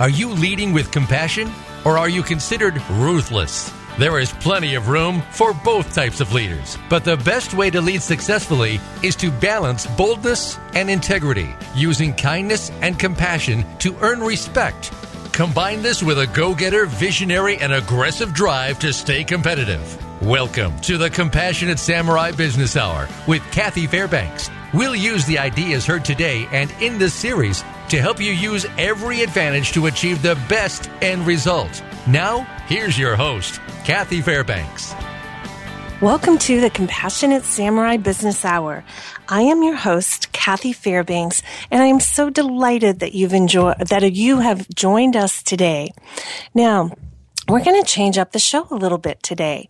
Are you leading with compassion or are you considered ruthless? There is plenty of room for both types of leaders, but the best way to lead successfully is to balance boldness and integrity, using kindness and compassion to earn respect. Combine this with a go getter, visionary, and aggressive drive to stay competitive. Welcome to the Compassionate Samurai Business Hour with Kathy Fairbanks. We'll use the ideas heard today and in this series to help you use every advantage to achieve the best end result. Now, here's your host, Kathy Fairbanks. Welcome to the Compassionate Samurai Business Hour. I am your host, Kathy Fairbanks, and I am so delighted that you've enjoyed, that you have joined us today. Now, we're going to change up the show a little bit today.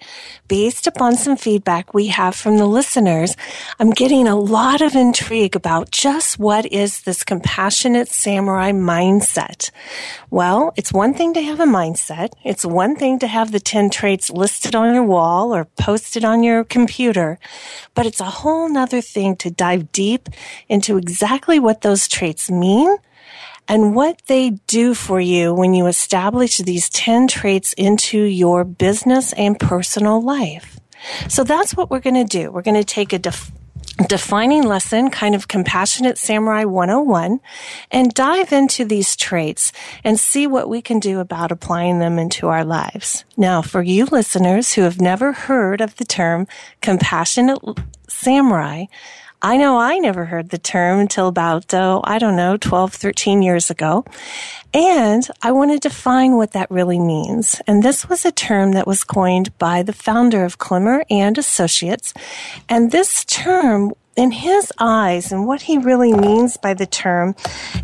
Based upon some feedback we have from the listeners, I'm getting a lot of intrigue about just what is this compassionate samurai mindset. Well, it's one thing to have a mindset. It's one thing to have the 10 traits listed on your wall or posted on your computer, but it's a whole nother thing to dive deep into exactly what those traits mean and what they do for you when you establish these 10 traits into your business and personal life. So that's what we're going to do. We're going to take a def- defining lesson, kind of compassionate samurai 101, and dive into these traits and see what we can do about applying them into our lives. Now, for you listeners who have never heard of the term compassionate samurai, I know I never heard the term until about, oh, I don't know, 12, 13 years ago. And I wanted to find what that really means. And this was a term that was coined by the founder of Klemmer and Associates. And this term in his eyes and what he really means by the term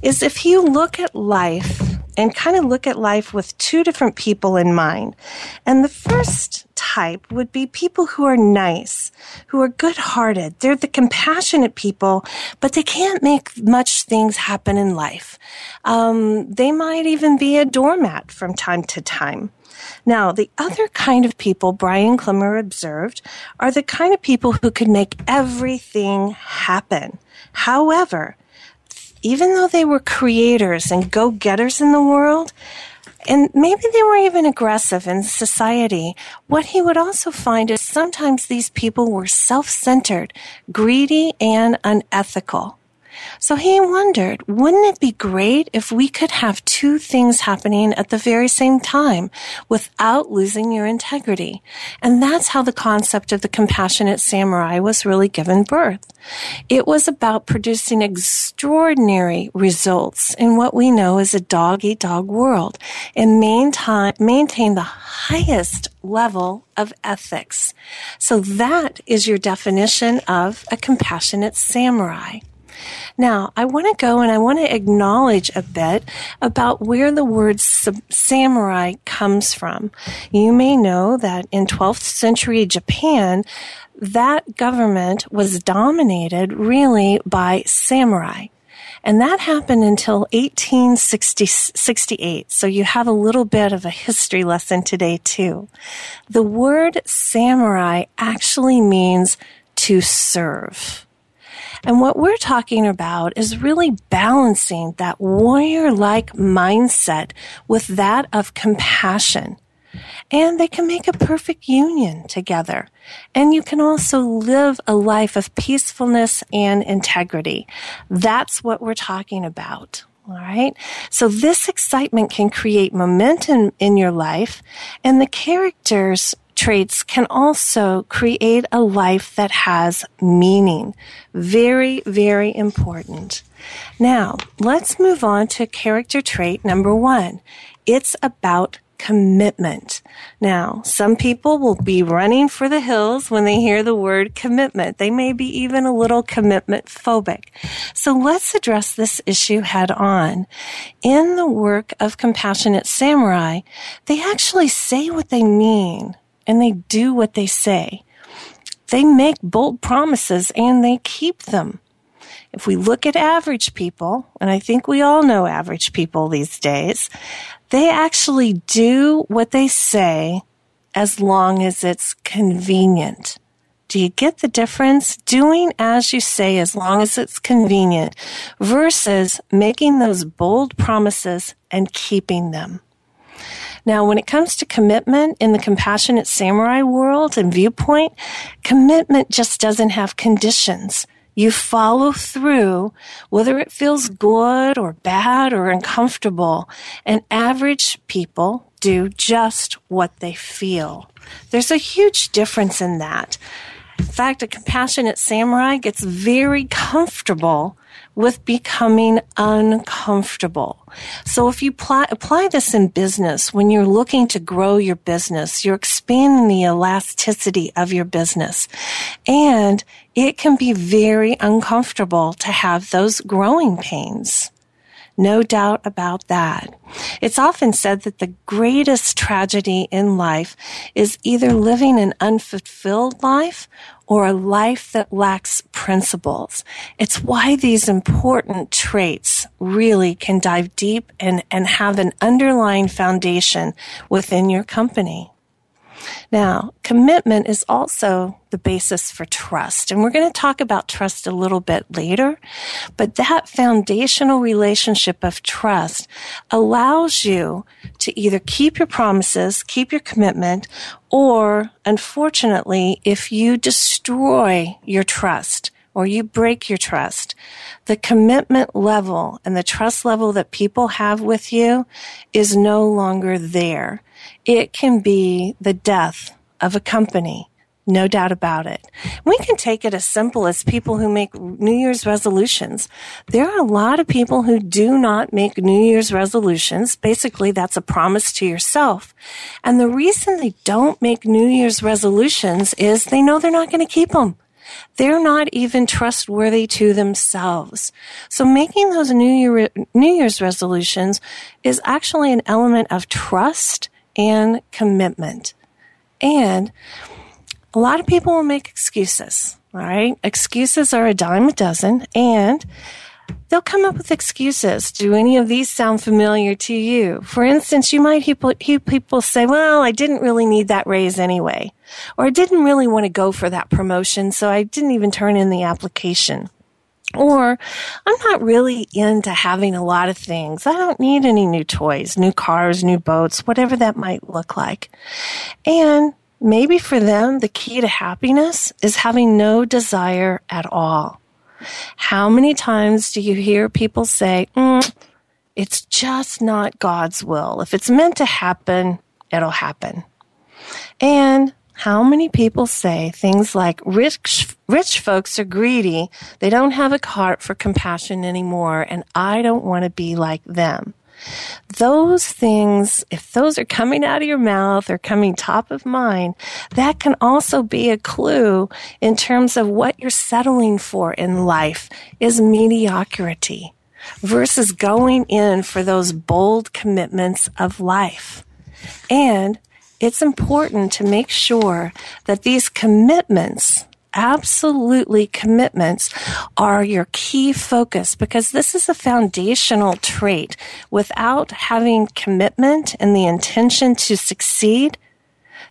is if you look at life and kind of look at life with two different people in mind. And the first type would be people who are nice, who are good hearted. They're the compassionate people, but they can't make much things happen in life. Um, they might even be a doormat from time to time. Now, the other kind of people Brian Klemmer observed are the kind of people who could make everything happen. However, even though they were creators and go getters in the world, and maybe they were even aggressive in society. What he would also find is sometimes these people were self centered, greedy, and unethical. So he wondered, wouldn't it be great if we could have two things happening at the very same time without losing your integrity? And that's how the concept of the compassionate samurai was really given birth. It was about producing extraordinary results in what we know as a dog eat dog world and maintain, maintain the highest level of ethics. So that is your definition of a compassionate samurai. Now, I want to go and I want to acknowledge a bit about where the word samurai comes from. You may know that in 12th century Japan, that government was dominated really by samurai. And that happened until 1868. So you have a little bit of a history lesson today too. The word samurai actually means to serve. And what we're talking about is really balancing that warrior like mindset with that of compassion. And they can make a perfect union together. And you can also live a life of peacefulness and integrity. That's what we're talking about. All right. So this excitement can create momentum in your life and the characters traits can also create a life that has meaning. Very, very important. Now, let's move on to character trait number one. It's about commitment. Now, some people will be running for the hills when they hear the word commitment. They may be even a little commitment phobic. So let's address this issue head on. In the work of Compassionate Samurai, they actually say what they mean and they do what they say. They make bold promises and they keep them. If we look at average people, and I think we all know average people these days, they actually do what they say as long as it's convenient. Do you get the difference? Doing as you say as long as it's convenient versus making those bold promises and keeping them. Now, when it comes to commitment in the compassionate samurai world and viewpoint, commitment just doesn't have conditions. You follow through, whether it feels good or bad or uncomfortable. And average people do just what they feel. There's a huge difference in that. In fact, a compassionate samurai gets very comfortable with becoming uncomfortable. So if you apply, apply this in business, when you're looking to grow your business, you're expanding the elasticity of your business. And it can be very uncomfortable to have those growing pains. No doubt about that. It's often said that the greatest tragedy in life is either living an unfulfilled life or a life that lacks principles. It's why these important traits really can dive deep and, and have an underlying foundation within your company. Now, commitment is also the basis for trust. And we're going to talk about trust a little bit later. But that foundational relationship of trust allows you to either keep your promises, keep your commitment, or unfortunately, if you destroy your trust, or you break your trust, the commitment level and the trust level that people have with you is no longer there it can be the death of a company. No doubt about it. We can take it as simple as people who make New Year's resolutions. There are a lot of people who do not make New Year's resolutions. Basically, that's a promise to yourself. And the reason they don't make New Year's resolutions is they know they're not going to keep them. They're not even trustworthy to themselves. So making those New, Year, New Year's resolutions is actually an element of trust and commitment. And a lot of people will make excuses, all right? Excuses are a dime a dozen, and they'll come up with excuses. Do any of these sound familiar to you? For instance, you might hear people say, well, I didn't really need that raise anyway, or I didn't really want to go for that promotion, so I didn't even turn in the application. Or I'm not really into having a lot of things. I don't need any new toys, new cars, new boats, whatever that might look like. And maybe for them, the key to happiness is having no desire at all. How many times do you hear people say, mm, it's just not God's will. If it's meant to happen, it'll happen. And how many people say things like rich, rich folks are greedy. They don't have a heart for compassion anymore. And I don't want to be like them. Those things, if those are coming out of your mouth or coming top of mind, that can also be a clue in terms of what you're settling for in life is mediocrity versus going in for those bold commitments of life. And it's important to make sure that these commitments, absolutely commitments, are your key focus because this is a foundational trait. Without having commitment and the intention to succeed,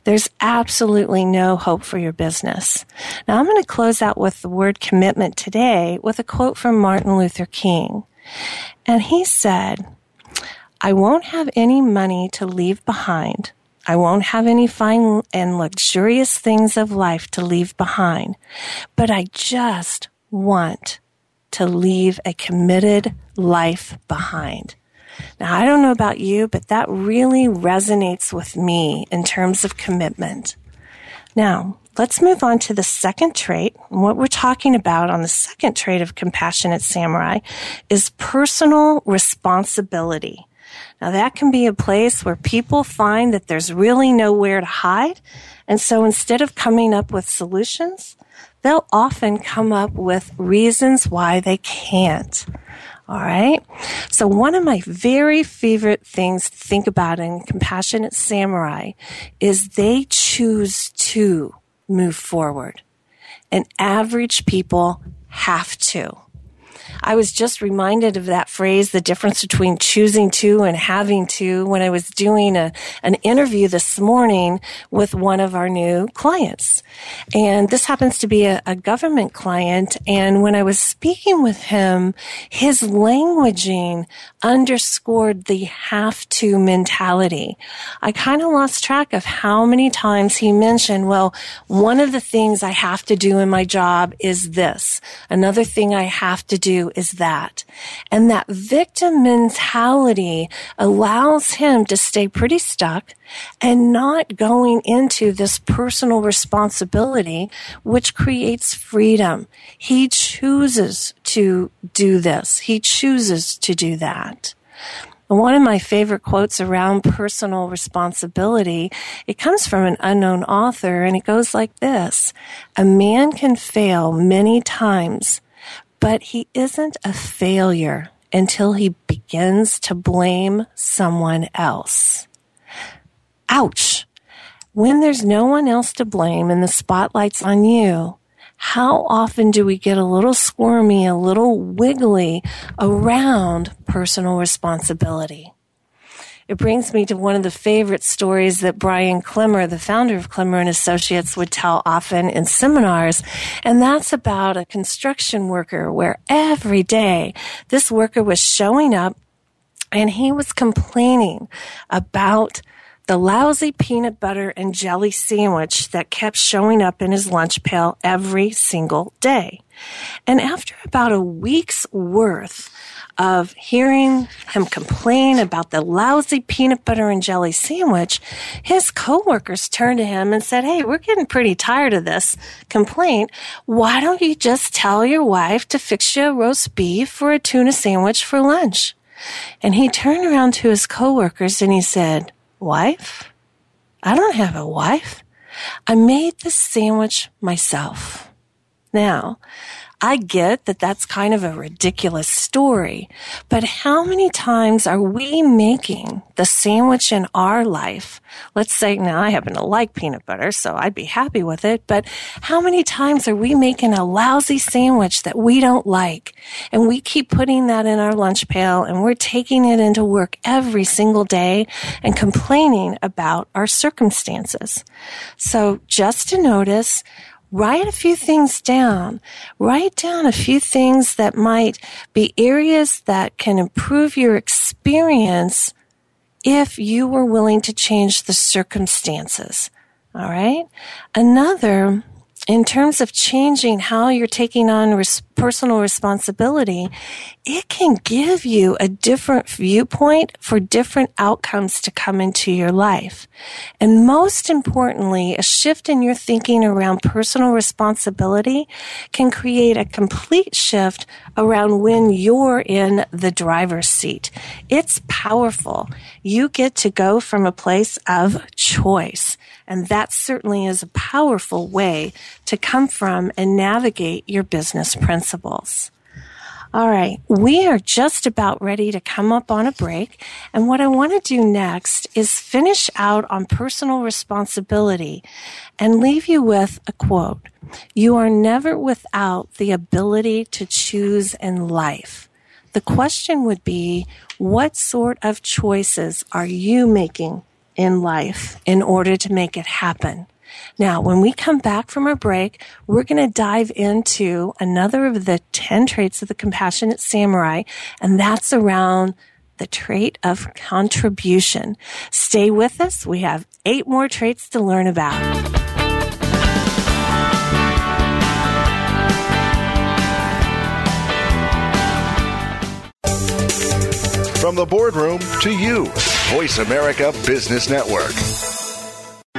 there's absolutely no hope for your business. Now I'm going to close out with the word commitment today with a quote from Martin Luther King. And he said, I won't have any money to leave behind I won't have any fine and luxurious things of life to leave behind, but I just want to leave a committed life behind. Now, I don't know about you, but that really resonates with me in terms of commitment. Now, let's move on to the second trait. What we're talking about on the second trait of compassionate samurai is personal responsibility. Now that can be a place where people find that there's really nowhere to hide. And so instead of coming up with solutions, they'll often come up with reasons why they can't. All right. So one of my very favorite things to think about in Compassionate Samurai is they choose to move forward and average people have to. I was just reminded of that phrase, the difference between choosing to and having to, when I was doing a, an interview this morning with one of our new clients. And this happens to be a, a government client. And when I was speaking with him, his languaging underscored the have to mentality. I kind of lost track of how many times he mentioned, well, one of the things I have to do in my job is this. Another thing I have to do is that. And that victim mentality allows him to stay pretty stuck and not going into this personal responsibility, which creates freedom. He chooses to do this. He chooses to do that. One of my favorite quotes around personal responsibility, it comes from an unknown author and it goes like this. A man can fail many times, but he isn't a failure until he begins to blame someone else. Ouch! When there's no one else to blame and the spotlight's on you, how often do we get a little squirmy, a little wiggly around personal responsibility? It brings me to one of the favorite stories that Brian Klemmer, the founder of Klemmer and Associates, would tell often in seminars. And that's about a construction worker where every day this worker was showing up and he was complaining about the lousy peanut butter and jelly sandwich that kept showing up in his lunch pail every single day. And after about a week's worth of hearing him complain about the lousy peanut butter and jelly sandwich, his coworkers turned to him and said, Hey, we're getting pretty tired of this complaint. Why don't you just tell your wife to fix you a roast beef or a tuna sandwich for lunch? And he turned around to his coworkers and he said, Wife? I don't have a wife. I made the sandwich myself. Now, I get that that's kind of a ridiculous story, but how many times are we making the sandwich in our life? Let's say now I happen to like peanut butter, so I'd be happy with it, but how many times are we making a lousy sandwich that we don't like and we keep putting that in our lunch pail and we're taking it into work every single day and complaining about our circumstances? So just to notice, write a few things down. Write down a few things that might be areas that can improve your experience if you were willing to change the circumstances. All right. Another in terms of changing how you're taking on res- personal responsibility, it can give you a different viewpoint for different outcomes to come into your life. And most importantly, a shift in your thinking around personal responsibility can create a complete shift around when you're in the driver's seat. It's powerful. You get to go from a place of choice. And that certainly is a powerful way to come from and navigate your business principles. All right, we are just about ready to come up on a break. And what I want to do next is finish out on personal responsibility and leave you with a quote. You are never without the ability to choose in life. The question would be, what sort of choices are you making in life in order to make it happen. Now, when we come back from our break, we're going to dive into another of the 10 traits of the compassionate samurai, and that's around the trait of contribution. Stay with us. We have eight more traits to learn about. From the boardroom to you. Voice America Business Network.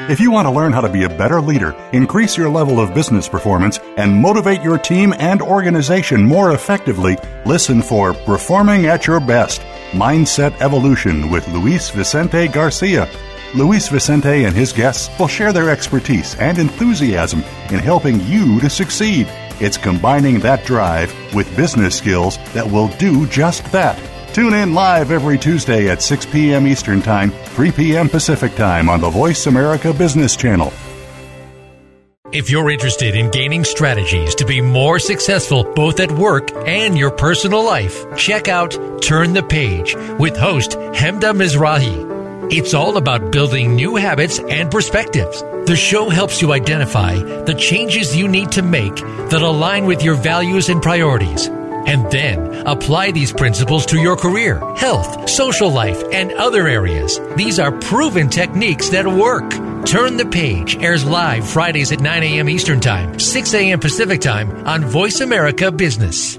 If you want to learn how to be a better leader, increase your level of business performance, and motivate your team and organization more effectively, listen for Performing at Your Best Mindset Evolution with Luis Vicente Garcia. Luis Vicente and his guests will share their expertise and enthusiasm in helping you to succeed. It's combining that drive with business skills that will do just that. Tune in live every Tuesday at 6 p.m. Eastern Time, 3 p.m. Pacific Time on the Voice America Business Channel. If you're interested in gaining strategies to be more successful both at work and your personal life, check out Turn the Page with host Hemda Mizrahi. It's all about building new habits and perspectives. The show helps you identify the changes you need to make that align with your values and priorities. And then apply these principles to your career, health, social life, and other areas. These are proven techniques that work. Turn the Page airs live Fridays at 9 a.m. Eastern Time, 6 a.m. Pacific Time on Voice America Business.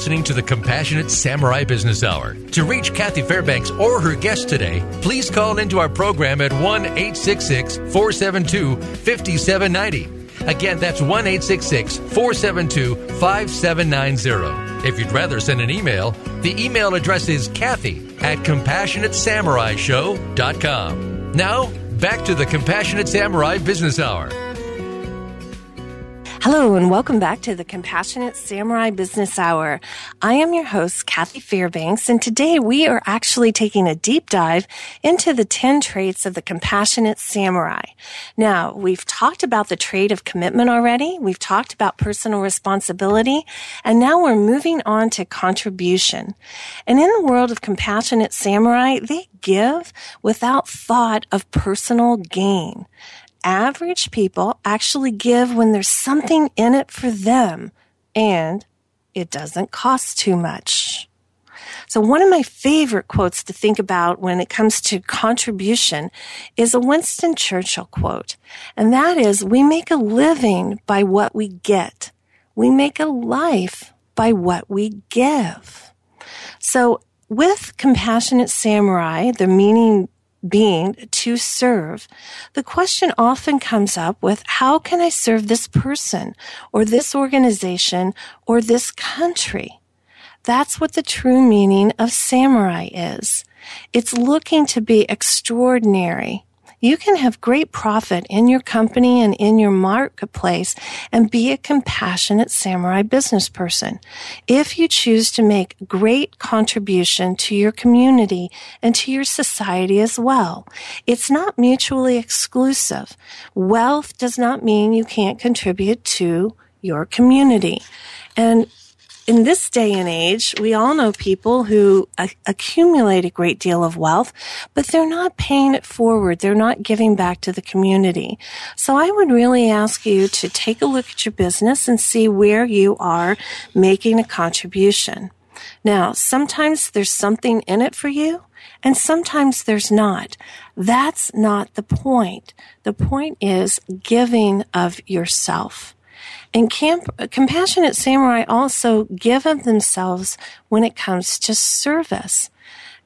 Listening to the Compassionate Samurai Business Hour. To reach Kathy Fairbanks or her guest today, please call into our program at 1 866 472 5790. Again, that's 1 866 472 5790. If you'd rather send an email, the email address is Kathy at CompassionateSamuraiShow.com. Now, back to the Compassionate Samurai Business Hour. Hello, and welcome back to the Compassionate Samurai Business Hour. I am your host, Kathy Fairbanks, and today we are actually taking a deep dive into the 10 traits of the Compassionate Samurai. Now, we've talked about the trait of commitment already, we've talked about personal responsibility, and now we're moving on to contribution. And in the world of Compassionate Samurai, they give without thought of personal gain average people actually give when there's something in it for them and it doesn't cost too much. So one of my favorite quotes to think about when it comes to contribution is a Winston Churchill quote. And that is, we make a living by what we get. We make a life by what we give. So with compassionate samurai, the meaning being to serve, the question often comes up with how can I serve this person or this organization or this country? That's what the true meaning of samurai is. It's looking to be extraordinary, you can have great profit in your company and in your marketplace and be a compassionate samurai business person. If you choose to make great contribution to your community and to your society as well, it's not mutually exclusive. Wealth does not mean you can't contribute to your community. And in this day and age, we all know people who a- accumulate a great deal of wealth, but they're not paying it forward. They're not giving back to the community. So I would really ask you to take a look at your business and see where you are making a contribution. Now, sometimes there's something in it for you, and sometimes there's not. That's not the point. The point is giving of yourself. And camp, compassionate samurai also give of themselves when it comes to service.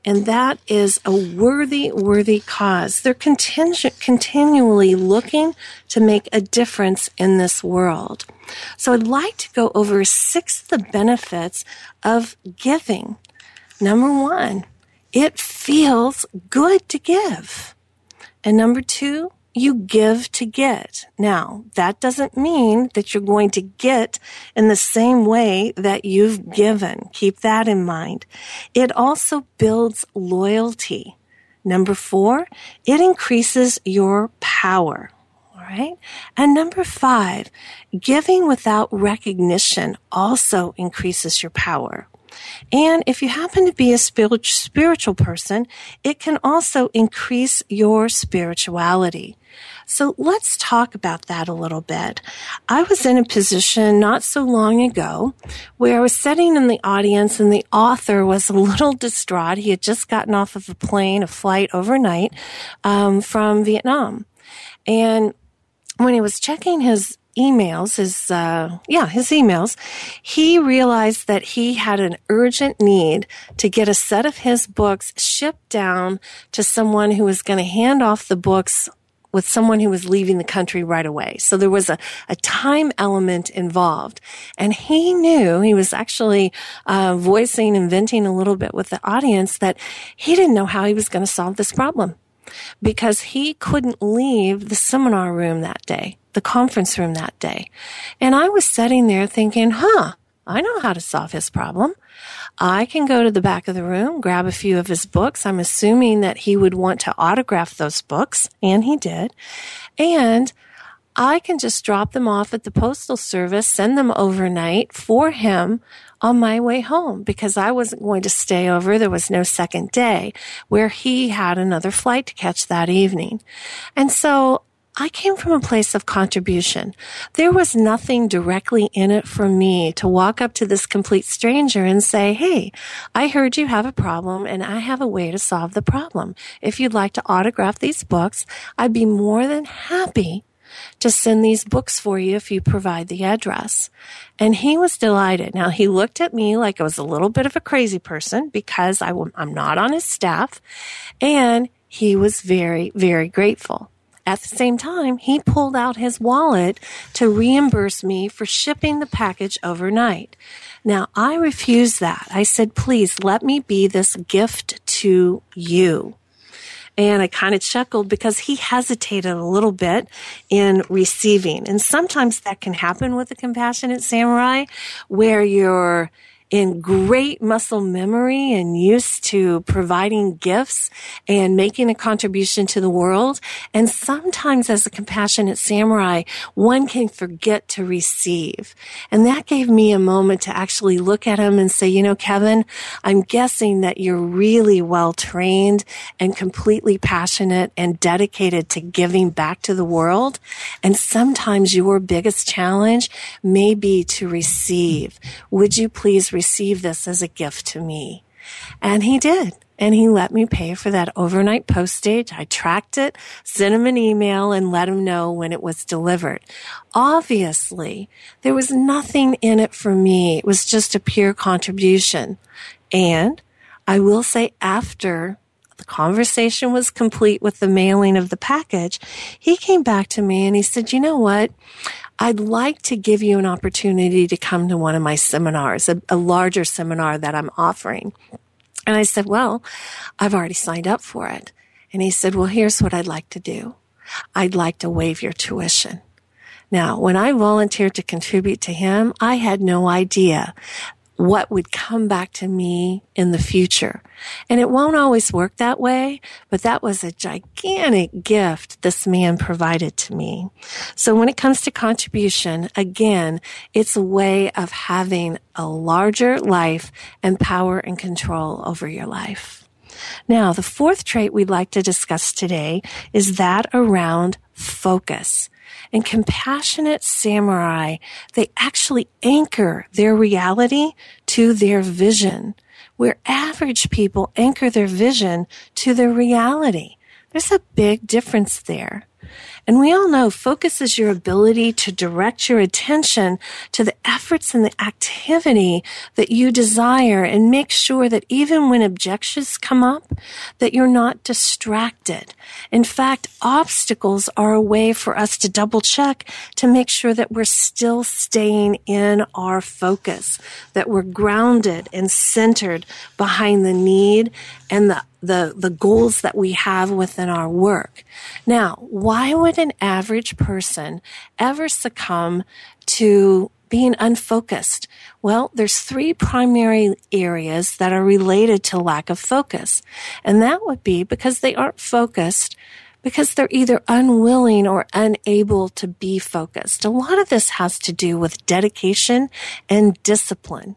And that is a worthy, worthy cause. They're contingent, continually looking to make a difference in this world. So I'd like to go over six of the benefits of giving. Number one, it feels good to give. And number two, you give to get. Now, that doesn't mean that you're going to get in the same way that you've given. Keep that in mind. It also builds loyalty. Number four, it increases your power. All right. And number five, giving without recognition also increases your power. And if you happen to be a spiritual person, it can also increase your spirituality. So let's talk about that a little bit. I was in a position not so long ago where I was sitting in the audience and the author was a little distraught. He had just gotten off of a plane, a flight overnight um, from Vietnam. And when he was checking his emails, his, uh, yeah, his emails, he realized that he had an urgent need to get a set of his books shipped down to someone who was going to hand off the books with someone who was leaving the country right away. So there was a, a time element involved. And he knew, he was actually uh, voicing and venting a little bit with the audience that he didn't know how he was going to solve this problem because he couldn't leave the seminar room that day, the conference room that day. And I was sitting there thinking, huh, I know how to solve his problem. I can go to the back of the room, grab a few of his books. I'm assuming that he would want to autograph those books, and he did. And I can just drop them off at the postal service, send them overnight for him on my way home because I wasn't going to stay over. There was no second day where he had another flight to catch that evening. And so I came from a place of contribution. There was nothing directly in it for me to walk up to this complete stranger and say, Hey, I heard you have a problem and I have a way to solve the problem. If you'd like to autograph these books, I'd be more than happy to send these books for you if you provide the address. And he was delighted. Now he looked at me like I was a little bit of a crazy person because I, I'm not on his staff and he was very, very grateful. At the same time, he pulled out his wallet to reimburse me for shipping the package overnight. Now, I refused that. I said, please let me be this gift to you. And I kind of chuckled because he hesitated a little bit in receiving. And sometimes that can happen with a compassionate samurai where you're in great muscle memory and used to providing gifts and making a contribution to the world. And sometimes as a compassionate samurai, one can forget to receive. And that gave me a moment to actually look at him and say, you know, Kevin, I'm guessing that you're really well trained and completely passionate and dedicated to giving back to the world. And sometimes your biggest challenge may be to receive. Would you please receive this as a gift to me. And he did. And he let me pay for that overnight postage. I tracked it, sent him an email, and let him know when it was delivered. Obviously, there was nothing in it for me. It was just a pure contribution. And I will say after the conversation was complete with the mailing of the package, he came back to me and he said, you know what? I'd like to give you an opportunity to come to one of my seminars, a, a larger seminar that I'm offering. And I said, well, I've already signed up for it. And he said, well, here's what I'd like to do. I'd like to waive your tuition. Now, when I volunteered to contribute to him, I had no idea what would come back to me in the future. And it won't always work that way, but that was a gigantic gift this man provided to me. So when it comes to contribution, again, it's a way of having a larger life and power and control over your life. Now, the fourth trait we'd like to discuss today is that around focus and compassionate samurai, they actually anchor their reality to their vision, where average people anchor their vision to their reality. There's a big difference there. And we all know focus is your ability to direct your attention to the efforts and the activity that you desire and make sure that even when objections come up, that you're not distracted. In fact, obstacles are a way for us to double check to make sure that we're still staying in our focus, that we're grounded and centered behind the need and the the, the goals that we have within our work. Now, why would an average person ever succumb to being unfocused? Well, there's three primary areas that are related to lack of focus. And that would be because they aren't focused because they're either unwilling or unable to be focused. A lot of this has to do with dedication and discipline.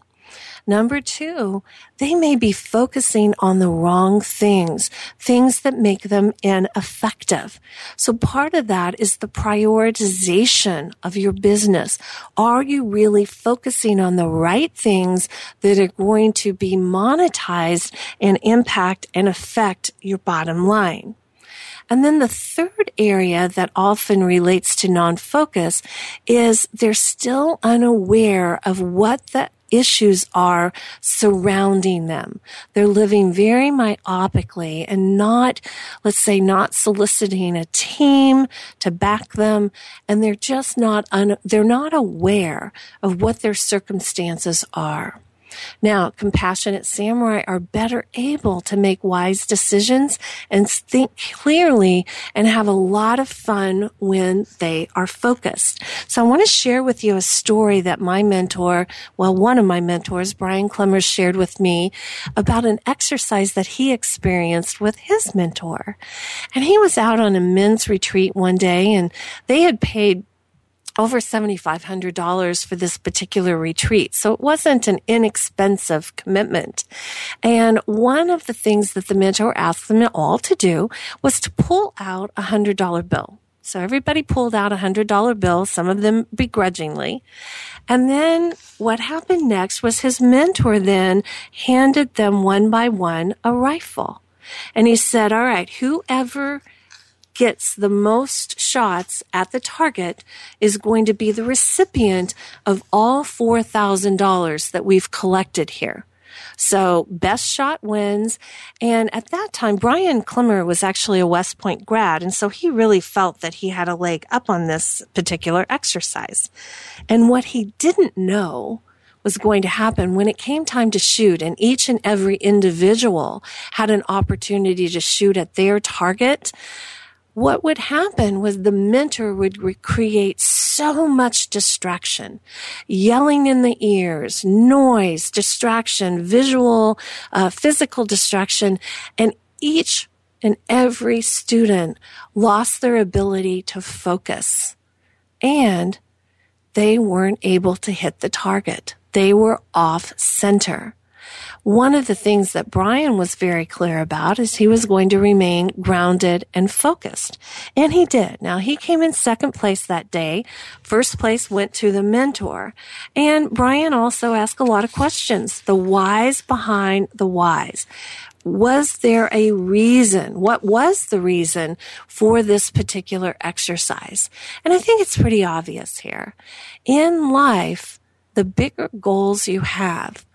Number two, they may be focusing on the wrong things, things that make them ineffective. So part of that is the prioritization of your business. Are you really focusing on the right things that are going to be monetized and impact and affect your bottom line? And then the third area that often relates to non-focus is they're still unaware of what the issues are surrounding them. They're living very myopically and not, let's say, not soliciting a team to back them. And they're just not, un- they're not aware of what their circumstances are. Now, compassionate samurai are better able to make wise decisions and think clearly and have a lot of fun when they are focused. So I want to share with you a story that my mentor, well, one of my mentors, Brian Klemmer, shared with me about an exercise that he experienced with his mentor. And he was out on a men's retreat one day and they had paid over $7,500 for this particular retreat. So it wasn't an inexpensive commitment. And one of the things that the mentor asked them all to do was to pull out a hundred dollar bill. So everybody pulled out a hundred dollar bill, some of them begrudgingly. And then what happened next was his mentor then handed them one by one a rifle. And he said, all right, whoever gets the most shots at the target is going to be the recipient of all $4,000 that we've collected here. So best shot wins. And at that time, Brian Klemmer was actually a West Point grad. And so he really felt that he had a leg up on this particular exercise. And what he didn't know was going to happen when it came time to shoot and each and every individual had an opportunity to shoot at their target what would happen was the mentor would re- create so much distraction, yelling in the ears, noise, distraction, visual, uh, physical distraction, and each and every student lost their ability to focus. And they weren't able to hit the target. They were off center one of the things that Brian was very clear about is he was going to remain grounded and focused. And he did. Now he came in second place that day. First place went to the mentor. And Brian also asked a lot of questions. The whys behind the whys was there a reason? What was the reason for this particular exercise? And I think it's pretty obvious here. In life, the bigger goals you have,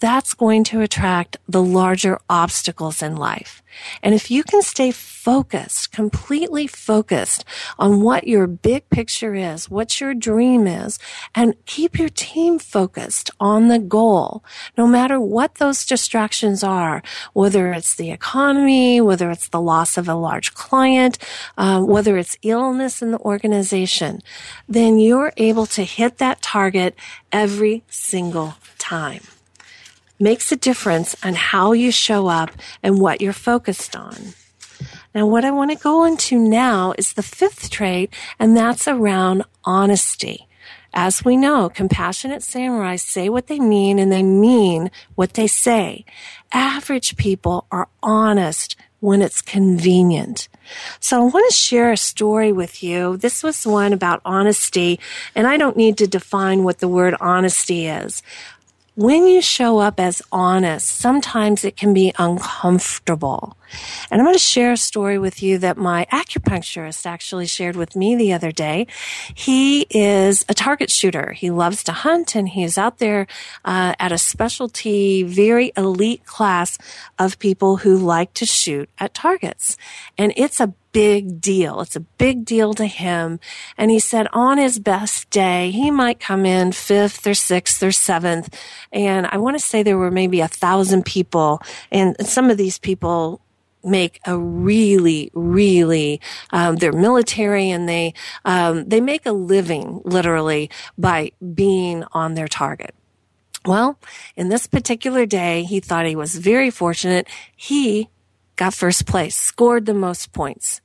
that's going to attract the larger obstacles in life. And if you can stay focused, completely focused on what your big picture is, what your dream is, and keep your team focused on the goal, no matter what those distractions are, whether it's the economy, whether it's the loss of a large client, um, whether it's illness in the organization, then you're able to hit that target every single time makes a difference on how you show up and what you're focused on. Now, what I want to go into now is the fifth trait, and that's around honesty. As we know, compassionate samurais say what they mean and they mean what they say. Average people are honest when it's convenient. So I want to share a story with you. This was one about honesty, and I don't need to define what the word honesty is when you show up as honest, sometimes it can be uncomfortable. And I'm going to share a story with you that my acupuncturist actually shared with me the other day. He is a target shooter. He loves to hunt and he's out there uh, at a specialty, very elite class of people who like to shoot at targets. And it's a big deal. It's a big deal to him. And he said on his best day, he might come in fifth or sixth or seventh. And I want to say there were maybe a thousand people and some of these people make a really, really, um, they're military and they, um, they make a living literally by being on their target. Well, in this particular day, he thought he was very fortunate. He got first place, scored the most points.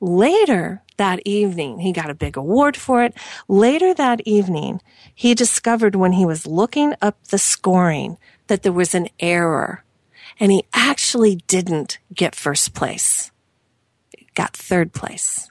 Later that evening, he got a big award for it. Later that evening, he discovered when he was looking up the scoring that there was an error and he actually didn't get first place. Got third place.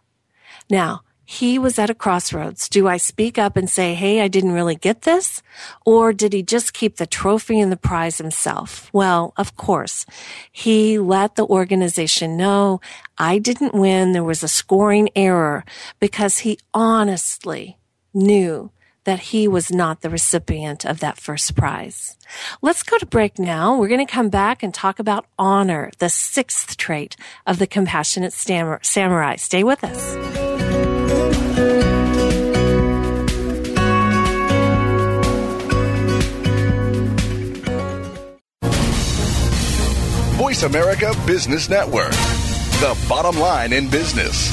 Now, he was at a crossroads. Do I speak up and say, Hey, I didn't really get this? Or did he just keep the trophy and the prize himself? Well, of course, he let the organization know I didn't win. There was a scoring error because he honestly knew that he was not the recipient of that first prize. Let's go to break now. We're going to come back and talk about honor, the sixth trait of the compassionate samurai. Stay with us. Voice America Business Network, the bottom line in business.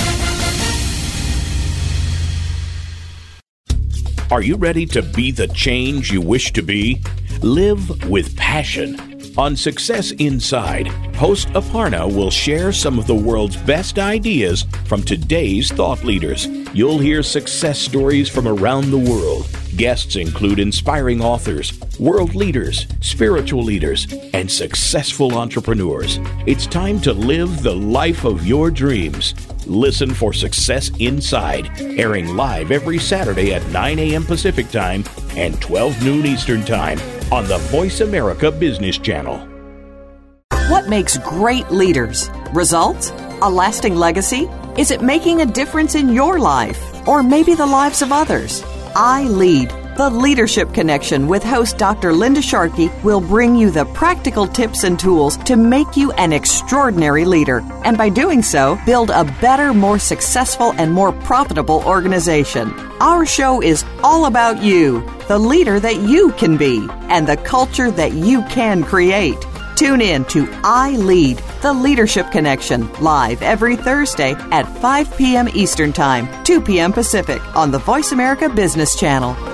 Are you ready to be the change you wish to be? Live with passion. On Success Inside, host Aparna will share some of the world's best ideas from today's thought leaders. You'll hear success stories from around the world. Guests include inspiring authors, world leaders, spiritual leaders, and successful entrepreneurs. It's time to live the life of your dreams. Listen for Success Inside, airing live every Saturday at 9 a.m. Pacific Time and 12 noon Eastern Time on the Voice America Business Channel. What makes great leaders? Results? A lasting legacy? Is it making a difference in your life? Or maybe the lives of others? I Lead the Leadership Connection with host Dr. Linda Sharkey will bring you the practical tips and tools to make you an extraordinary leader. And by doing so, build a better, more successful, and more profitable organization. Our show is all about you, the leader that you can be, and the culture that you can create. Tune in to I Lead, the Leadership Connection, live every Thursday at 5 p.m. Eastern Time, 2 p.m. Pacific on the Voice America Business Channel.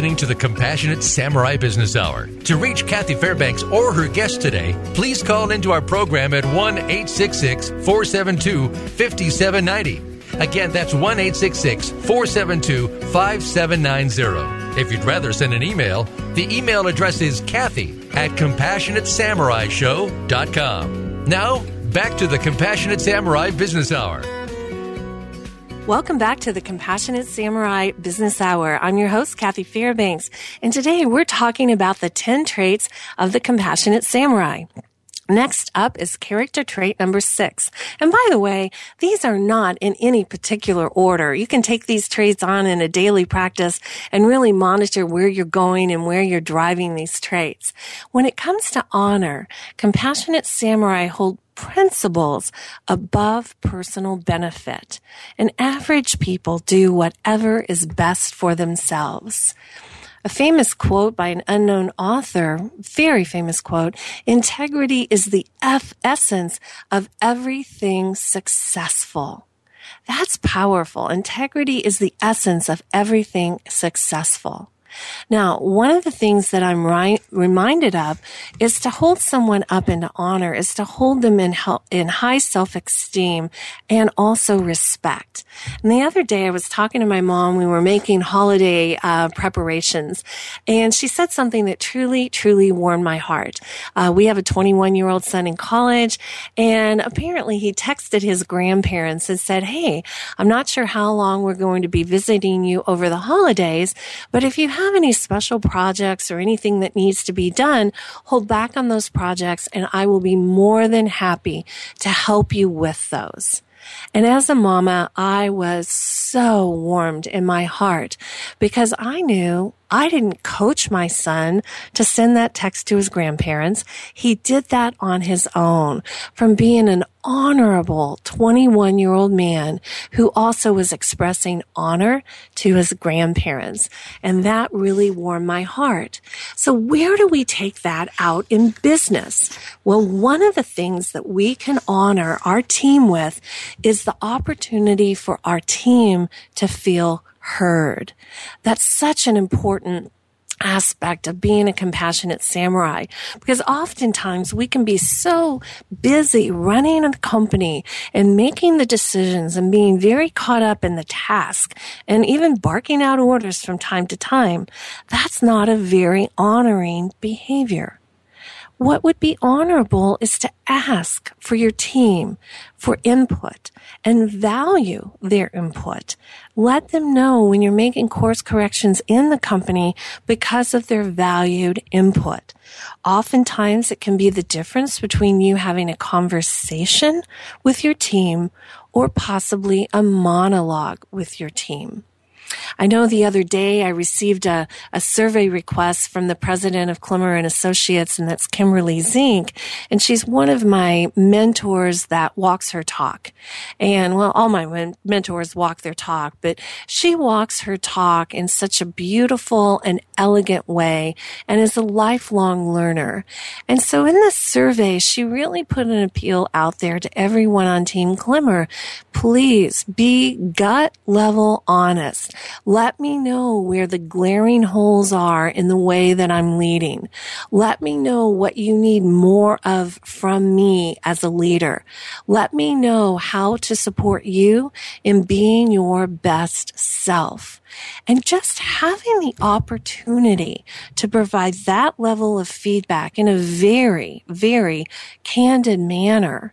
Listening to the Compassionate Samurai Business Hour. To reach Kathy Fairbanks or her guest today, please call into our program at 1 866 472 5790. Again, that's 1 866 472 5790. If you'd rather send an email, the email address is Kathy at CompassionateSamuraiShow.com. Now, back to the Compassionate Samurai Business Hour. Welcome back to the Compassionate Samurai Business Hour. I'm your host, Kathy Fairbanks, and today we're talking about the 10 traits of the Compassionate Samurai. Next up is character trait number six. And by the way, these are not in any particular order. You can take these traits on in a daily practice and really monitor where you're going and where you're driving these traits. When it comes to honor, compassionate samurai hold principles above personal benefit. And average people do whatever is best for themselves. A famous quote by an unknown author, very famous quote, integrity is the F essence of everything successful. That's powerful. Integrity is the essence of everything successful. Now, one of the things that I'm ri- reminded of is to hold someone up into honor, is to hold them in, in high self-esteem and also respect. And the other day I was talking to my mom, we were making holiday uh, preparations, and she said something that truly, truly warmed my heart. Uh, we have a 21 year old son in college, and apparently he texted his grandparents and said, Hey, I'm not sure how long we're going to be visiting you over the holidays, but if you have any special projects or anything that needs to be done, hold back on those projects and I will be more than happy to help you with those. And as a mama, I was so warmed in my heart because I knew I didn't coach my son to send that text to his grandparents. He did that on his own from being an honorable 21 year old man who also was expressing honor to his grandparents. And that really warmed my heart. So where do we take that out in business? Well, one of the things that we can honor our team with is the opportunity for our team to feel heard. That's such an important aspect of being a compassionate samurai because oftentimes we can be so busy running a company and making the decisions and being very caught up in the task and even barking out orders from time to time. That's not a very honoring behavior. What would be honorable is to ask for your team for input and value their input. Let them know when you're making course corrections in the company because of their valued input. Oftentimes it can be the difference between you having a conversation with your team or possibly a monologue with your team. I know the other day I received a, a survey request from the president of Klemmer and Associates, and that's Kimberly Zink. And she's one of my mentors that walks her talk. And well, all my mentors walk their talk, but she walks her talk in such a beautiful and elegant way and is a lifelong learner. And so in this survey, she really put an appeal out there to everyone on Team Klemmer. Please be gut level honest. Let me know where the glaring holes are in the way that I'm leading. Let me know what you need more of from me as a leader. Let me know how to support you in being your best self. And just having the opportunity to provide that level of feedback in a very, very candid manner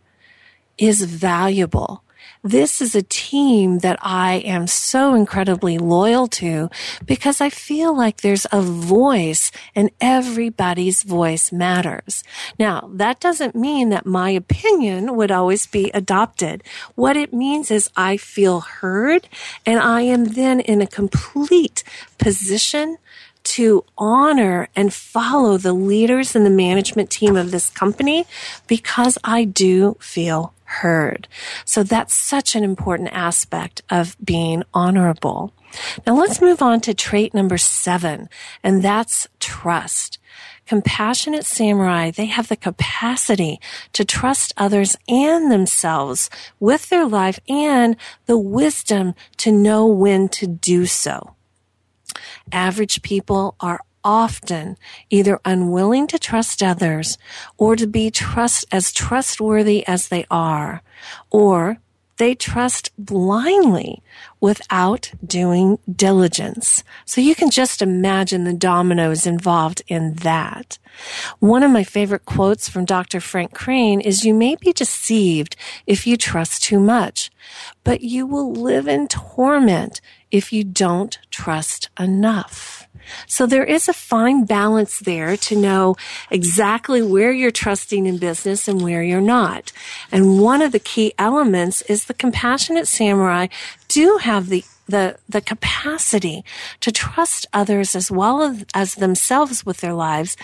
is valuable. This is a team that I am so incredibly loyal to because I feel like there's a voice and everybody's voice matters. Now, that doesn't mean that my opinion would always be adopted. What it means is I feel heard and I am then in a complete position to honor and follow the leaders and the management team of this company because I do feel heard. So that's such an important aspect of being honorable. Now let's move on to trait number seven, and that's trust. Compassionate samurai, they have the capacity to trust others and themselves with their life and the wisdom to know when to do so. Average people are often either unwilling to trust others or to be trust as trustworthy as they are, or they trust blindly without doing diligence. So you can just imagine the dominoes involved in that. One of my favorite quotes from Dr. Frank Crane is you may be deceived if you trust too much, but you will live in torment if you don't trust enough. So there is a fine balance there to know exactly where you're trusting in business and where you're not. And one of the key elements is the compassionate samurai do have the the, the capacity to trust others as well as, as themselves with their lives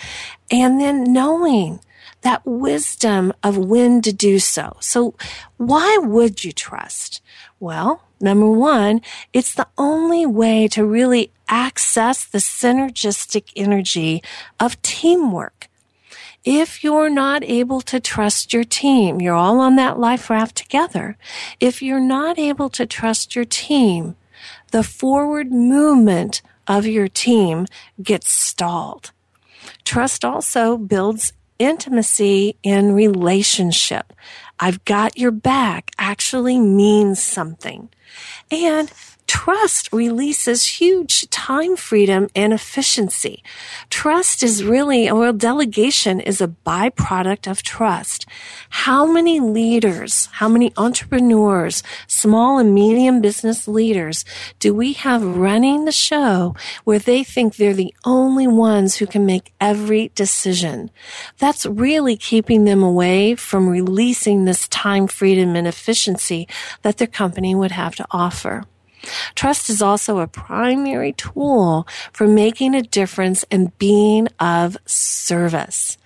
and then knowing that wisdom of when to do so. So why would you trust? Well, number one, it's the only way to really access the synergistic energy of teamwork. If you're not able to trust your team, you're all on that life raft together. If you're not able to trust your team, the forward movement of your team gets stalled. Trust also builds intimacy in relationship. I've got your back actually means something. And Trust releases huge time freedom and efficiency. Trust is really, or delegation is a byproduct of trust. How many leaders, how many entrepreneurs, small and medium business leaders do we have running the show where they think they're the only ones who can make every decision? That's really keeping them away from releasing this time freedom and efficiency that their company would have to offer. Trust is also a primary tool for making a difference and being of service.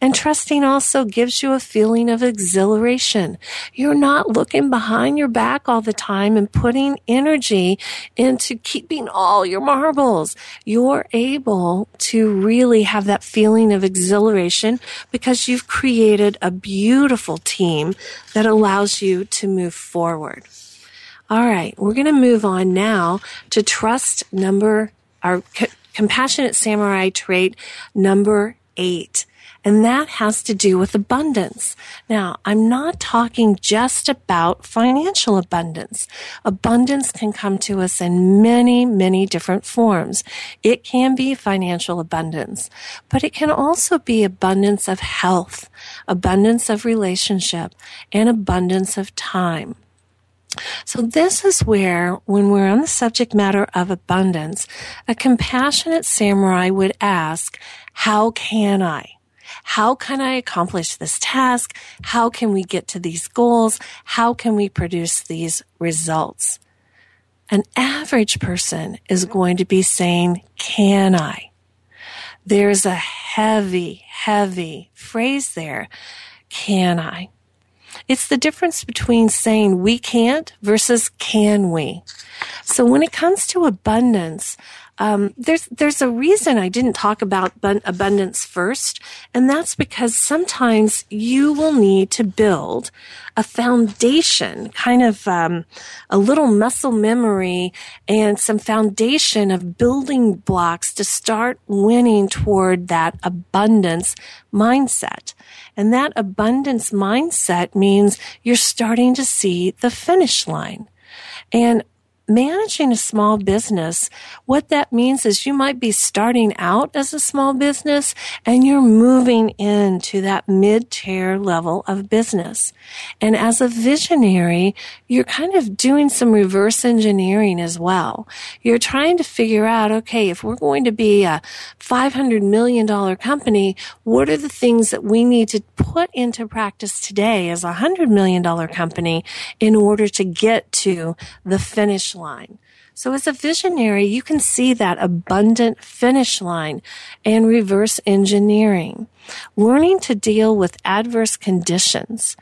And trusting also gives you a feeling of exhilaration. You're not looking behind your back all the time and putting energy into keeping all your marbles. You're able to really have that feeling of exhilaration because you've created a beautiful team that allows you to move forward. All right, we're going to move on now to trust number, our compassionate samurai trait number eight. And that has to do with abundance. Now, I'm not talking just about financial abundance. Abundance can come to us in many, many different forms. It can be financial abundance, but it can also be abundance of health, abundance of relationship, and abundance of time. So this is where, when we're on the subject matter of abundance, a compassionate samurai would ask, how can I? How can I accomplish this task? How can we get to these goals? How can we produce these results? An average person is going to be saying, can I? There's a heavy, heavy phrase there. Can I? It's the difference between saying we can't versus can we. So when it comes to abundance, um, there's there's a reason I didn't talk about abundance first, and that's because sometimes you will need to build a foundation, kind of um, a little muscle memory and some foundation of building blocks to start winning toward that abundance mindset. And that abundance mindset means you're starting to see the finish line. And managing a small business, what that means is you might be starting out as a small business and you're moving into that mid-tier level of business. And as a visionary, you're kind of doing some reverse engineering as well. You're trying to figure out, okay, if we're going to be a $500 million company, what are the things that we need to put into practice today as a $100 million company in order to get to the finish line. So as a visionary, you can see that abundant finish line and reverse engineering. Learning to deal with adverse conditions,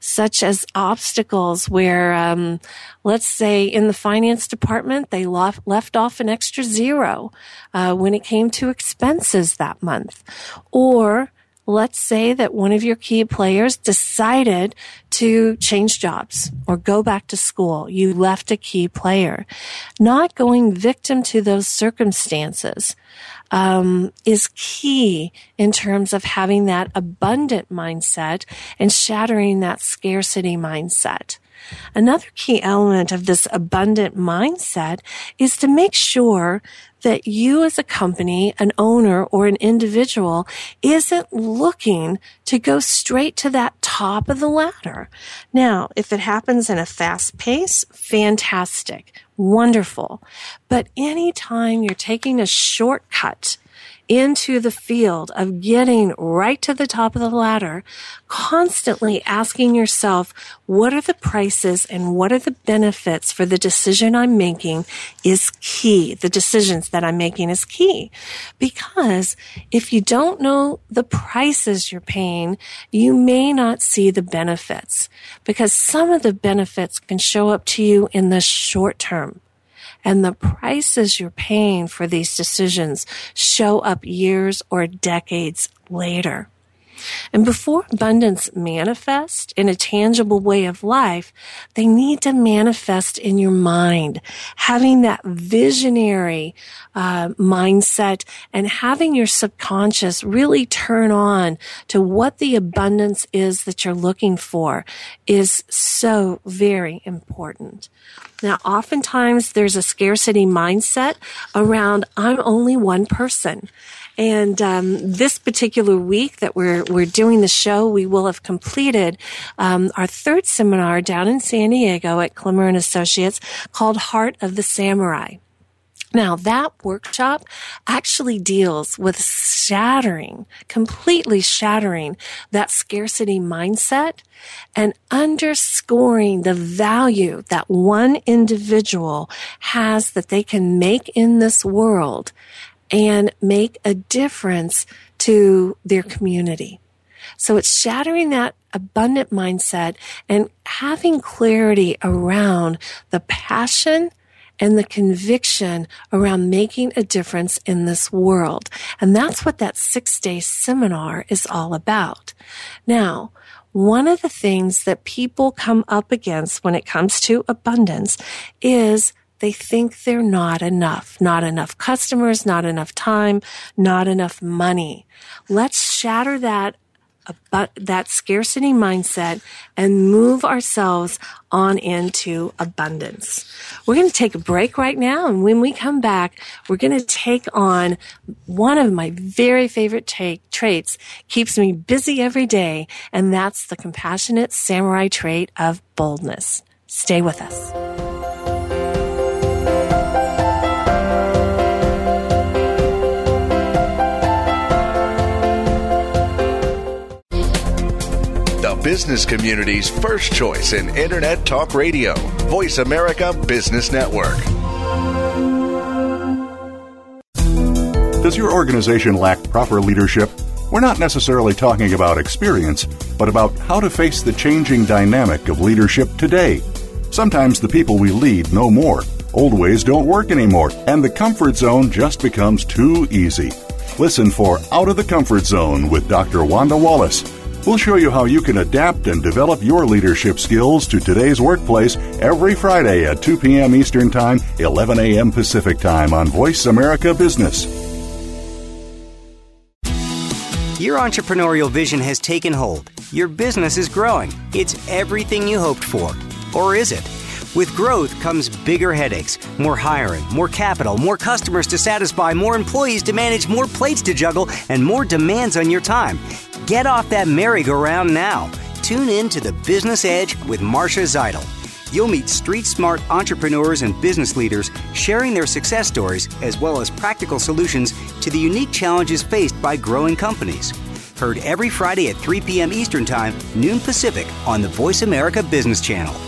such as obstacles where, um, let's say in the finance department, they left, off an extra zero uh, when it came to expenses that month. Or let's say that one of your key players decided to change jobs or go back to school. You left a key player. Not going victim to those circumstances um, is key in terms of having that abundant mindset and shattering that scarcity mindset. Another key element of this abundant mindset is to make sure that you as a company, an owner or an individual isn't looking to go straight to that top of the ladder. Now, if it happens in a fast pace, fantastic, wonderful. But anytime you're taking a shortcut into the field of getting right to the top of the ladder, constantly asking yourself, what are the prices and what are the benefits for the decision I'm making is key. The decisions that I'm making is key. Because if you don't know the prices you're paying, you may not see the benefits because some of the benefits can show up to you in the short term and the prices you're paying for these decisions show up years or decades later. And before abundance manifests in a tangible way of life, they need to manifest in your mind, having that visionary uh, mindset and having your subconscious really turn on to what the abundance is that you're looking for is so very important. Now, oftentimes there's a scarcity mindset around I'm only one person. And um, this particular week that we're we're doing the show, we will have completed um, our third seminar down in San Diego at Klemmer and Associates called Heart of the Samurai. Now that workshop actually deals with shattering, completely shattering that scarcity mindset and underscoring the value that one individual has that they can make in this world and make a difference to their community. So it's shattering that abundant mindset and having clarity around the passion and the conviction around making a difference in this world. And that's what that six day seminar is all about. Now, one of the things that people come up against when it comes to abundance is they think they're not enough. Not enough customers, not enough time, not enough money. Let's shatter that that scarcity mindset and move ourselves on into abundance. We're going to take a break right now. And when we come back, we're going to take on one of my very favorite traits, keeps me busy every day. And that's the compassionate samurai trait of boldness. Stay with us. Business community's first choice in Internet Talk Radio, Voice America Business Network. Does your organization lack proper leadership? We're not necessarily talking about experience, but about how to face the changing dynamic of leadership today. Sometimes the people we lead know more. Old ways don't work anymore, and the comfort zone just becomes too easy. Listen for Out of the Comfort Zone with Dr. Wanda Wallace We'll show you how you can adapt and develop your leadership skills to today's workplace every Friday at 2 p.m. Eastern Time, 11 a.m. Pacific Time on Voice America Business. Your entrepreneurial vision has taken hold. Your business is growing. It's everything you hoped for. Or is it? With growth comes bigger headaches, more hiring, more capital, more customers to satisfy, more employees to manage, more plates to juggle, and more demands on your time. Get off that merry-go-round now. Tune in to the Business Edge with Marcia Zidle. You'll meet street smart entrepreneurs and business leaders sharing their success stories as well as practical solutions to the unique challenges faced by growing companies. Heard every Friday at 3 p.m. Eastern Time, noon Pacific on the Voice America Business Channel.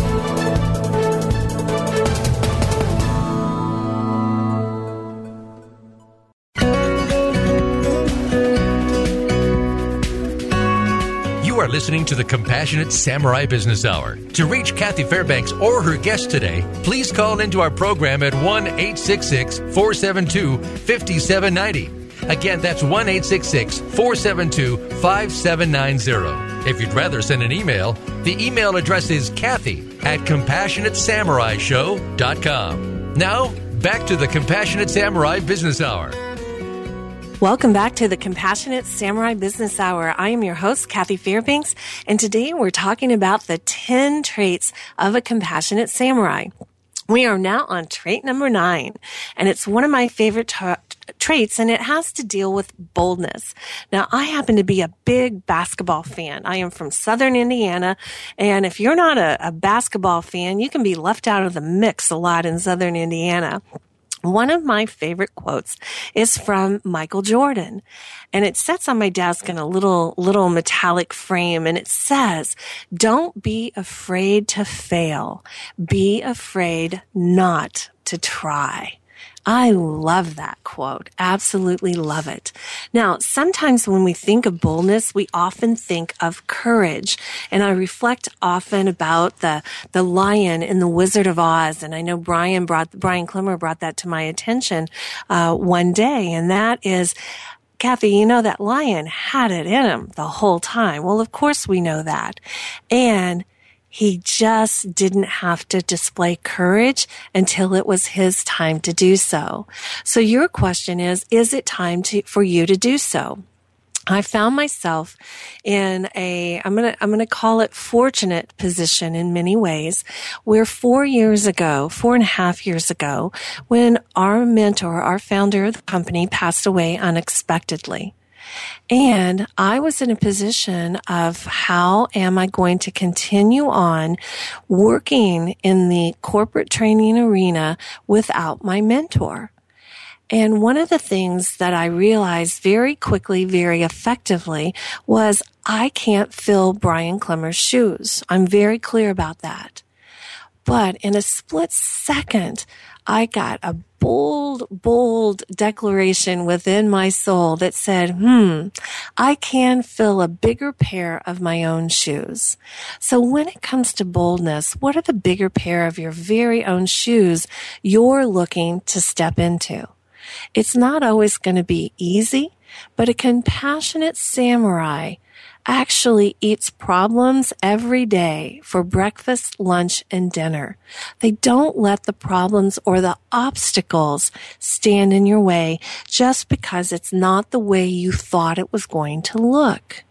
Listening to the Compassionate Samurai Business Hour. To reach Kathy Fairbanks or her guest today, please call into our program at 1 866 472 5790. Again, that's 1 866 472 5790. If you'd rather send an email, the email address is Kathy at CompassionateSamuraiShow.com. Now, back to the Compassionate Samurai Business Hour. Welcome back to the Compassionate Samurai Business Hour. I am your host, Kathy Fairbanks, and today we're talking about the 10 traits of a compassionate samurai. We are now on trait number nine, and it's one of my favorite tra- traits, and it has to deal with boldness. Now, I happen to be a big basketball fan. I am from Southern Indiana, and if you're not a, a basketball fan, you can be left out of the mix a lot in Southern Indiana. One of my favorite quotes is from Michael Jordan and it sits on my desk in a little, little metallic frame and it says, don't be afraid to fail. Be afraid not to try. I love that quote. Absolutely love it. Now, sometimes when we think of boldness, we often think of courage. And I reflect often about the, the lion in the Wizard of Oz. And I know Brian brought, Brian Klemmer brought that to my attention, uh, one day. And that is, Kathy, you know that lion had it in him the whole time. Well, of course we know that. And he just didn't have to display courage until it was his time to do so. So your question is, is it time to, for you to do so? I found myself in a, I'm going to, I'm going to call it fortunate position in many ways where four years ago, four and a half years ago, when our mentor, our founder of the company passed away unexpectedly. And I was in a position of how am I going to continue on working in the corporate training arena without my mentor? And one of the things that I realized very quickly, very effectively was I can't fill Brian Klemmer's shoes. I'm very clear about that. But in a split second, I got a bold, bold declaration within my soul that said, hmm, I can fill a bigger pair of my own shoes. So when it comes to boldness, what are the bigger pair of your very own shoes you're looking to step into? It's not always going to be easy, but a compassionate samurai actually eats problems every day for breakfast, lunch, and dinner. They don't let the problems or the obstacles stand in your way just because it's not the way you thought it was going to look.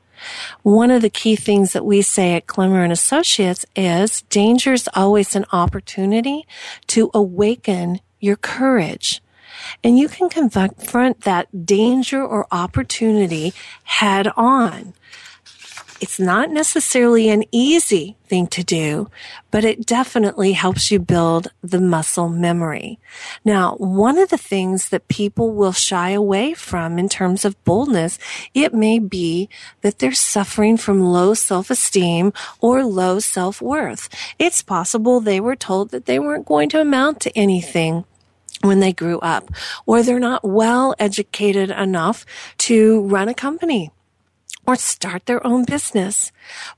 One of the key things that we say at Klemmer and Associates is danger is always an opportunity to awaken your courage. And you can confront that danger or opportunity head on. It's not necessarily an easy thing to do, but it definitely helps you build the muscle memory. Now, one of the things that people will shy away from in terms of boldness, it may be that they're suffering from low self-esteem or low self-worth. It's possible they were told that they weren't going to amount to anything when they grew up, or they're not well educated enough to run a company or start their own business.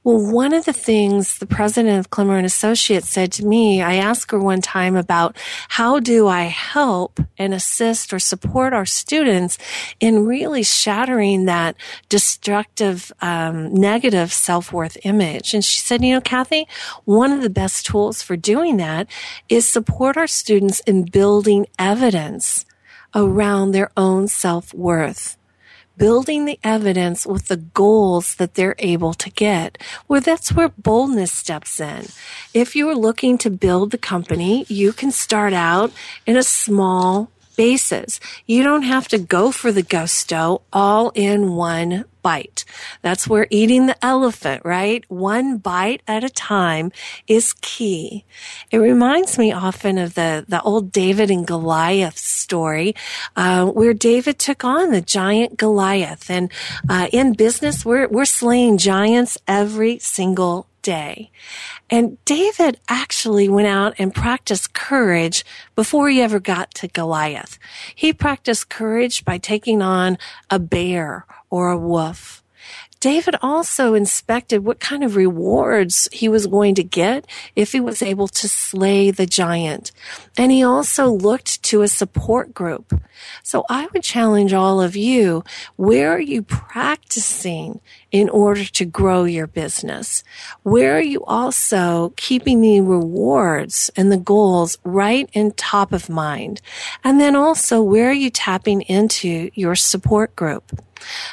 Well, one of the things the president of Klemmer and Associates said to me, I asked her one time about how do I help and assist or support our students in really shattering that destructive, um, negative self-worth image. And she said, you know, Kathy, one of the best tools for doing that is support our students in building evidence around their own self-worth building the evidence with the goals that they're able to get. Well, that's where boldness steps in. If you're looking to build the company, you can start out in a small basis. You don't have to go for the gusto all in one bite. That's where eating the elephant, right? One bite at a time is key. It reminds me often of the, the old David and Goliath story, uh, where David took on the giant Goliath. And, uh, in business, we're, we're slaying giants every single day. And David actually went out and practiced courage before he ever got to Goliath. He practiced courage by taking on a bear or a wolf. David also inspected what kind of rewards he was going to get if he was able to slay the giant. And he also looked to a support group. So I would challenge all of you, where are you practicing in order to grow your business? Where are you also keeping the rewards and the goals right in top of mind? And then also, where are you tapping into your support group?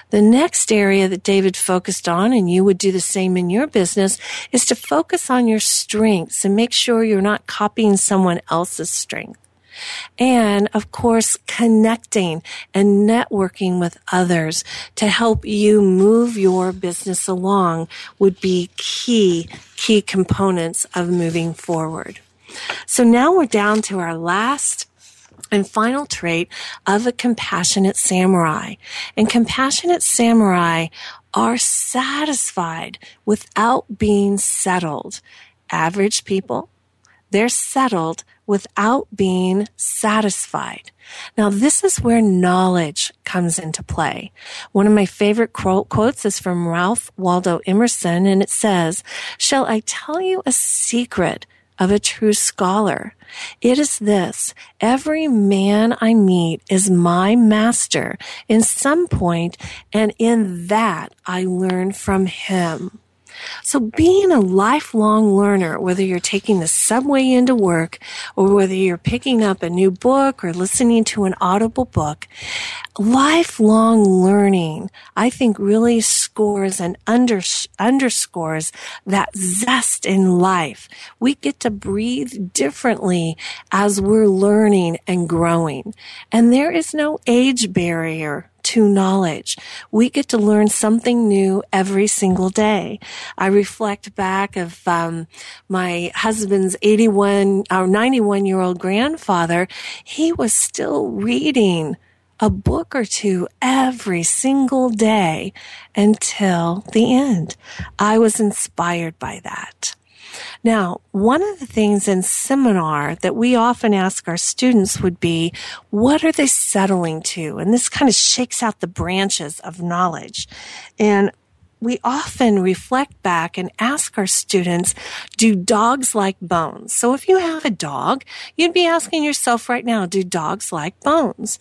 The next area that David focused on, and you would do the same in your business, is to focus on your strengths and make sure you're not copying someone else's strength. And of course, connecting and networking with others to help you move your business along would be key, key components of moving forward. So now we're down to our last and final trait of a compassionate samurai. And compassionate samurai are satisfied without being settled. Average people, they're settled without being satisfied. Now, this is where knowledge comes into play. One of my favorite quotes is from Ralph Waldo Emerson, and it says, Shall I tell you a secret of a true scholar? It is this. Every man I meet is my master in some point, and in that I learn from him. So being a lifelong learner, whether you're taking the subway into work or whether you're picking up a new book or listening to an audible book, lifelong learning, I think really scores and under, underscores that zest in life. We get to breathe differently as we're learning and growing. And there is no age barrier to knowledge. We get to learn something new every single day. I reflect back of um, my husband's 81 or 91 year old grandfather. He was still reading a book or two every single day until the end. I was inspired by that. Now, one of the things in seminar that we often ask our students would be, what are they settling to? And this kind of shakes out the branches of knowledge. And we often reflect back and ask our students, do dogs like bones? So if you have a dog, you'd be asking yourself right now, do dogs like bones?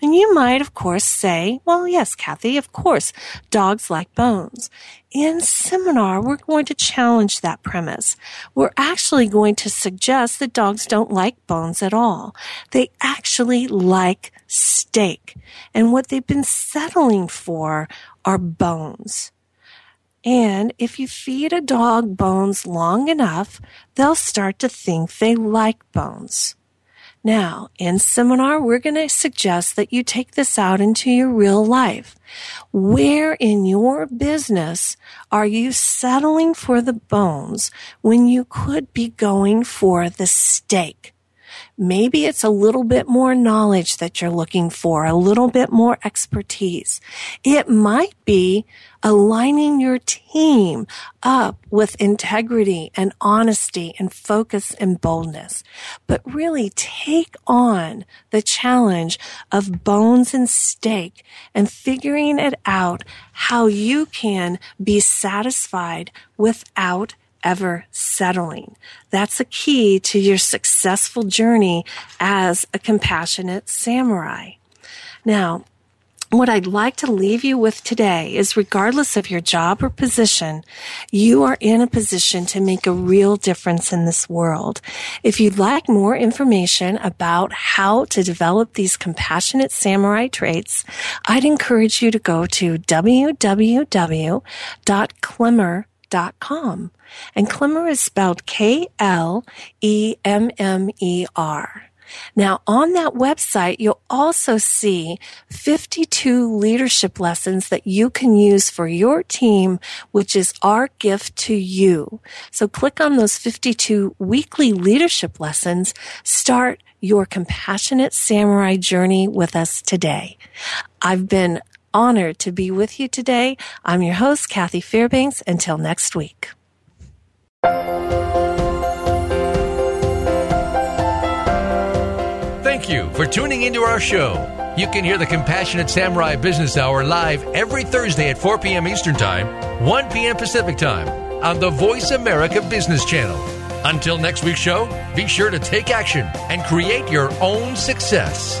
And you might, of course, say, well, yes, Kathy, of course, dogs like bones. In seminar, we're going to challenge that premise. We're actually going to suggest that dogs don't like bones at all. They actually like steak. And what they've been settling for are bones. And if you feed a dog bones long enough, they'll start to think they like bones. Now, in seminar, we're going to suggest that you take this out into your real life. Where in your business are you settling for the bones when you could be going for the steak? Maybe it's a little bit more knowledge that you're looking for, a little bit more expertise. It might be aligning your team up with integrity and honesty and focus and boldness. But really take on the challenge of bones and steak and figuring it out how you can be satisfied without ever settling. That's a key to your successful journey as a compassionate samurai. Now, what I'd like to leave you with today is regardless of your job or position, you are in a position to make a real difference in this world. If you'd like more information about how to develop these compassionate samurai traits, I'd encourage you to go to www.klemmer.com. And Klemmer is spelled K-L-E-M-M-E-R. Now, on that website, you'll also see 52 leadership lessons that you can use for your team, which is our gift to you. So click on those 52 weekly leadership lessons. Start your compassionate samurai journey with us today. I've been honored to be with you today. I'm your host, Kathy Fairbanks. Until next week. Thank you for tuning into our show. You can hear the Compassionate Samurai Business Hour live every Thursday at 4 p.m. Eastern Time, 1 p.m. Pacific Time on the Voice America Business Channel. Until next week's show, be sure to take action and create your own success.